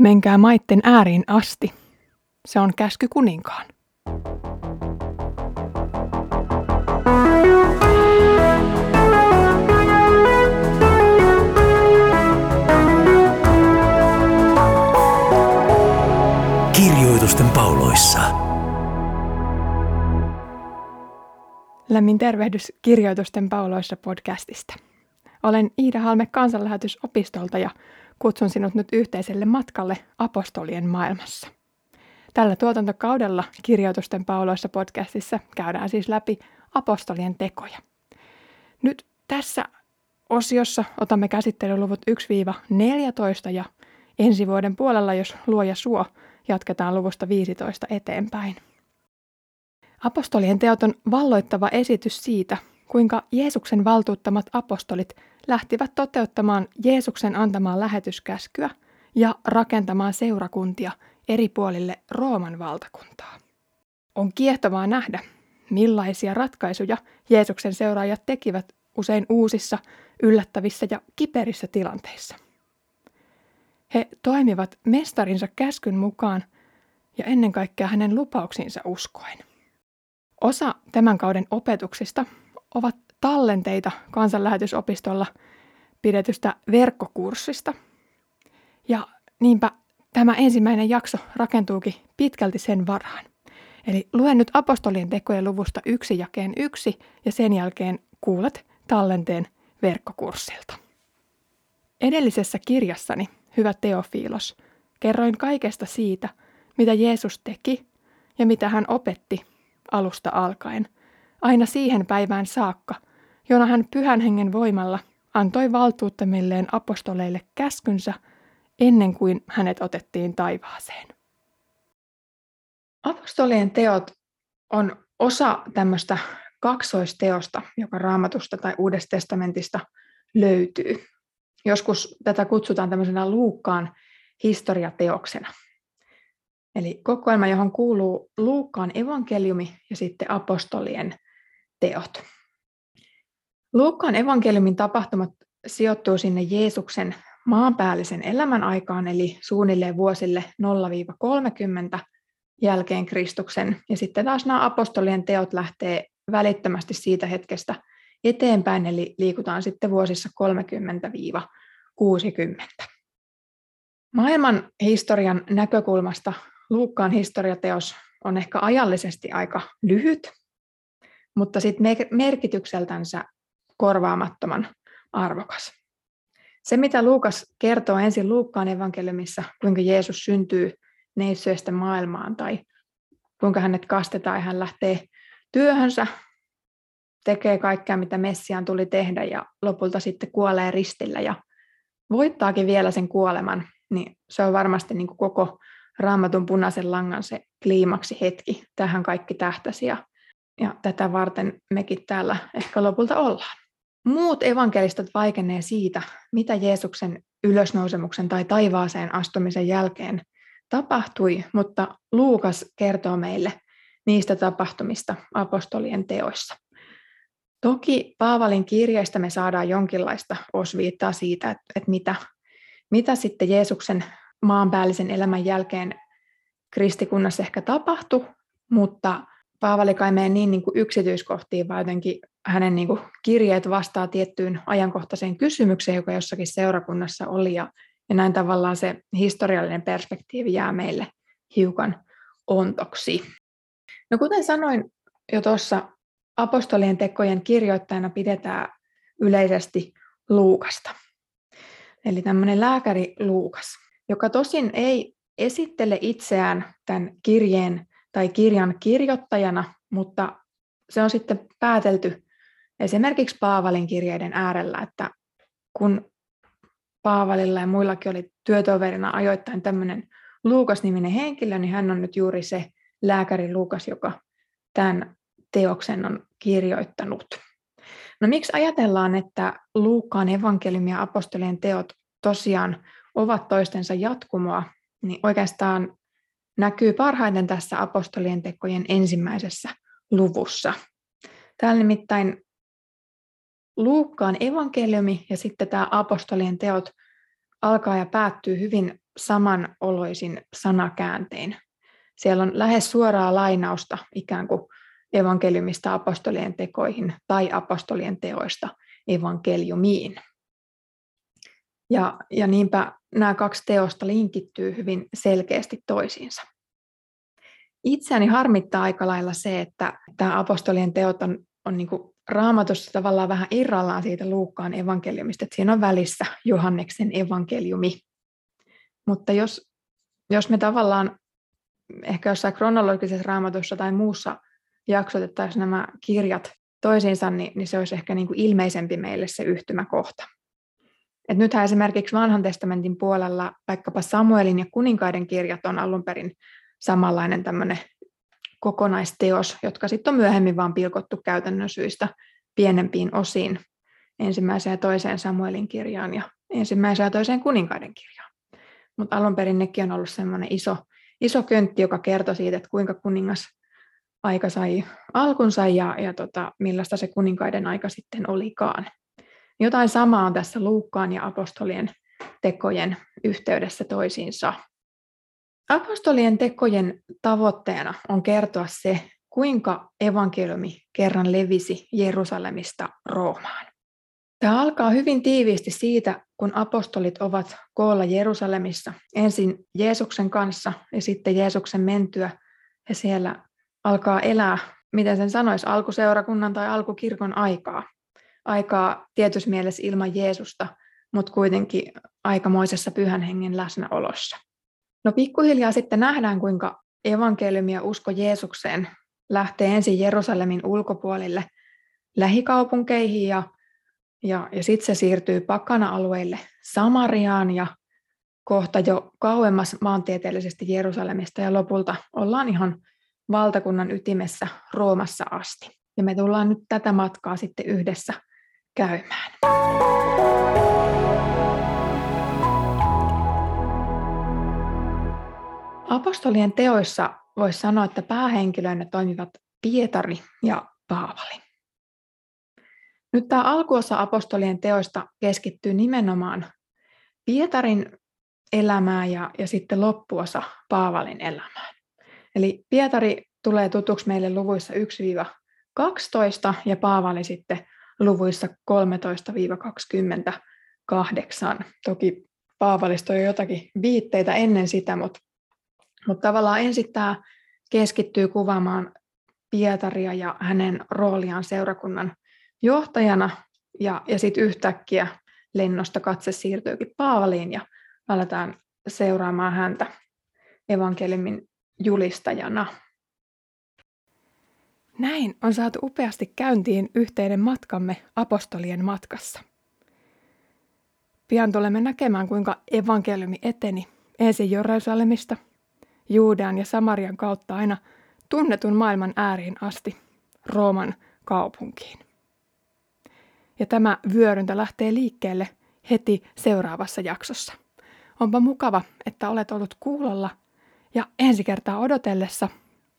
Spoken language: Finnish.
Menkää maitten ääriin asti. Se on käsky kuninkaan. Kirjoitusten pauloissa. Lämmin tervehdys Kirjoitusten pauloissa podcastista. Olen Iida Halme kansanlähetysopistolta ja kutsun sinut nyt yhteiselle matkalle apostolien maailmassa. Tällä tuotantokaudella Kirjoitusten pauloissa podcastissa käydään siis läpi apostolien tekoja. Nyt tässä osiossa otamme käsittelyluvut 1-14 ja ensi vuoden puolella, jos luoja suo, jatketaan luvusta 15 eteenpäin. Apostolien teot on valloittava esitys siitä, kuinka Jeesuksen valtuuttamat apostolit lähtivät toteuttamaan Jeesuksen antamaa lähetyskäskyä ja rakentamaan seurakuntia eri puolille Rooman valtakuntaa. On kiehtovaa nähdä, millaisia ratkaisuja Jeesuksen seuraajat tekivät usein uusissa, yllättävissä ja kiperissä tilanteissa. He toimivat mestarinsa käskyn mukaan ja ennen kaikkea hänen lupauksiinsa uskoen. Osa tämän kauden opetuksista ovat tallenteita kansanlähetysopistolla pidetystä verkkokurssista. Ja niinpä tämä ensimmäinen jakso rakentuukin pitkälti sen varaan. Eli luen nyt apostolien tekojen luvusta yksi jakeen yksi ja sen jälkeen kuulet tallenteen verkkokurssilta. Edellisessä kirjassani, hyvä Teofiilos, kerroin kaikesta siitä, mitä Jeesus teki ja mitä hän opetti alusta alkaen – aina siihen päivään saakka, jona hän pyhän hengen voimalla antoi valtuuttamilleen apostoleille käskynsä ennen kuin hänet otettiin taivaaseen. Apostolien teot on osa tämmöistä kaksoisteosta, joka raamatusta tai uudesta testamentista löytyy. Joskus tätä kutsutaan tämmöisenä Luukkaan historiateoksena. Eli kokoelma, johon kuuluu Luukkaan evankeliumi ja sitten apostolien teot. Luukkaan evankeliumin tapahtumat sijoittuu sinne Jeesuksen maanpäällisen elämän aikaan, eli suunnilleen vuosille 0-30 jälkeen Kristuksen. Ja sitten taas nämä apostolien teot lähtee välittömästi siitä hetkestä eteenpäin, eli liikutaan sitten vuosissa 30-60. Maailman historian näkökulmasta Luukkaan historiateos on ehkä ajallisesti aika lyhyt, mutta sitten merkitykseltänsä korvaamattoman arvokas. Se, mitä Luukas kertoo ensin Luukkaan evankeliumissa, kuinka Jeesus syntyy neitsyöstä maailmaan tai kuinka hänet kastetaan ja hän lähtee työhönsä, tekee kaikkea, mitä Messiaan tuli tehdä ja lopulta sitten kuolee ristillä ja voittaakin vielä sen kuoleman, niin se on varmasti niin kuin koko raamatun punaisen langan se kliimaksi hetki. Tähän kaikki tähtäsi ja ja tätä varten mekin täällä ehkä lopulta ollaan. Muut evankelistat vaikenee siitä, mitä Jeesuksen ylösnousemuksen tai taivaaseen astumisen jälkeen tapahtui, mutta Luukas kertoo meille niistä tapahtumista apostolien teoissa. Toki Paavalin kirjeistä me saadaan jonkinlaista osviittaa siitä, että, että mitä, mitä sitten Jeesuksen maanpäällisen elämän jälkeen kristikunnassa ehkä tapahtui, mutta Paavali kai mene niin, niin kuin yksityiskohtiin, vaan jotenkin hänen niin kuin kirjeet vastaa tiettyyn ajankohtaiseen kysymykseen, joka jossakin seurakunnassa oli, ja, ja näin tavallaan se historiallinen perspektiivi jää meille hiukan ontoksi. No kuten sanoin jo tuossa, apostolien tekojen kirjoittajana pidetään yleisesti Luukasta. Eli tämmöinen lääkäri Luukas, joka tosin ei esittele itseään tämän kirjeen tai kirjan kirjoittajana, mutta se on sitten päätelty esimerkiksi Paavalin kirjeiden äärellä, että kun Paavalilla ja muillakin oli työtoverina ajoittain tämmöinen Luukas-niminen henkilö, niin hän on nyt juuri se lääkäri Luukas, joka tämän teoksen on kirjoittanut. No miksi ajatellaan, että Luukkaan evankeliumi ja apostolien teot tosiaan ovat toistensa jatkumoa, niin oikeastaan näkyy parhaiten tässä apostolien tekojen ensimmäisessä luvussa. Täällä nimittäin Luukkaan evankeliumi ja sitten tämä apostolien teot alkaa ja päättyy hyvin samanoloisin sanakääntein. Siellä on lähes suoraa lainausta ikään kuin evankeliumista apostolien tekoihin tai apostolien teoista evankeliumiin. Ja, ja niinpä nämä kaksi teosta linkittyy hyvin selkeästi toisiinsa. Itseäni harmittaa aika lailla se, että tämä apostolien teot on, on niin kuin raamatussa tavallaan vähän irrallaan siitä Luukkaan evankeliumista, että siinä on välissä Johanneksen evankeliumi. Mutta jos, jos me tavallaan ehkä jossain kronologisessa raamatussa tai muussa jaksotettaisiin nämä kirjat toisiinsa, niin, niin se olisi ehkä niin kuin ilmeisempi meille se yhtymäkohta. Et nythän esimerkiksi vanhan testamentin puolella vaikkapa Samuelin ja kuninkaiden kirjat on alun perin samanlainen tämmöinen kokonaisteos, jotka sitten on myöhemmin vaan pilkottu käytännön syistä pienempiin osiin ensimmäiseen ja toiseen Samuelin kirjaan ja ensimmäiseen ja toiseen kuninkaiden kirjaan. Mutta alun perin nekin on ollut semmoinen iso, iso köntti, joka kertoo siitä, että kuinka kuningas aika sai alkunsa ja, ja tota, millaista se kuninkaiden aika sitten olikaan. Jotain samaa on tässä Luukkaan ja apostolien tekojen yhteydessä toisiinsa. Apostolien tekojen tavoitteena on kertoa se, kuinka evankeliumi kerran levisi Jerusalemista Roomaan. Tämä alkaa hyvin tiiviisti siitä, kun apostolit ovat koolla Jerusalemissa ensin Jeesuksen kanssa ja sitten Jeesuksen mentyä ja siellä alkaa elää, miten sen sanoisi, alkuseurakunnan tai alkukirkon aikaa. Aikaa tietyssä mielessä ilman Jeesusta, mutta kuitenkin aikamoisessa pyhän hengen läsnäolossa. No pikkuhiljaa sitten nähdään, kuinka evankeliumi ja usko Jeesukseen lähtee ensin Jerusalemin ulkopuolille lähikaupunkeihin ja, ja, ja sitten se siirtyy pakana-alueille Samariaan ja kohta jo kauemmas maantieteellisesti Jerusalemista ja lopulta ollaan ihan valtakunnan ytimessä Roomassa asti. Ja me tullaan nyt tätä matkaa sitten yhdessä käymään. Apostolien teoissa voisi sanoa, että päähenkilöinä toimivat Pietari ja Paavali. Nyt tämä alkuosa apostolien teoista keskittyy nimenomaan Pietarin elämään ja, ja sitten loppuosa Paavalin elämään. Eli Pietari tulee tutuksi meille luvuissa 1-12 ja Paavali sitten luvuissa 13-28. Toki Paavalista on jo jotakin viitteitä ennen sitä, mutta, mutta tavallaan ensin tämä keskittyy kuvaamaan Pietaria ja hänen rooliaan seurakunnan johtajana, ja, ja sitten yhtäkkiä lennosta katse siirtyykin Paavaliin, ja aletaan seuraamaan häntä evankeliumin julistajana. Näin on saatu upeasti käyntiin yhteinen matkamme apostolien matkassa. Pian tulemme näkemään, kuinka evankeliumi eteni ensin Jerusalemista, Juudean ja Samarian kautta aina tunnetun maailman ääriin asti, Rooman kaupunkiin. Ja tämä vyöryntä lähtee liikkeelle heti seuraavassa jaksossa. Onpa mukava, että olet ollut kuulolla ja ensi kertaa odotellessa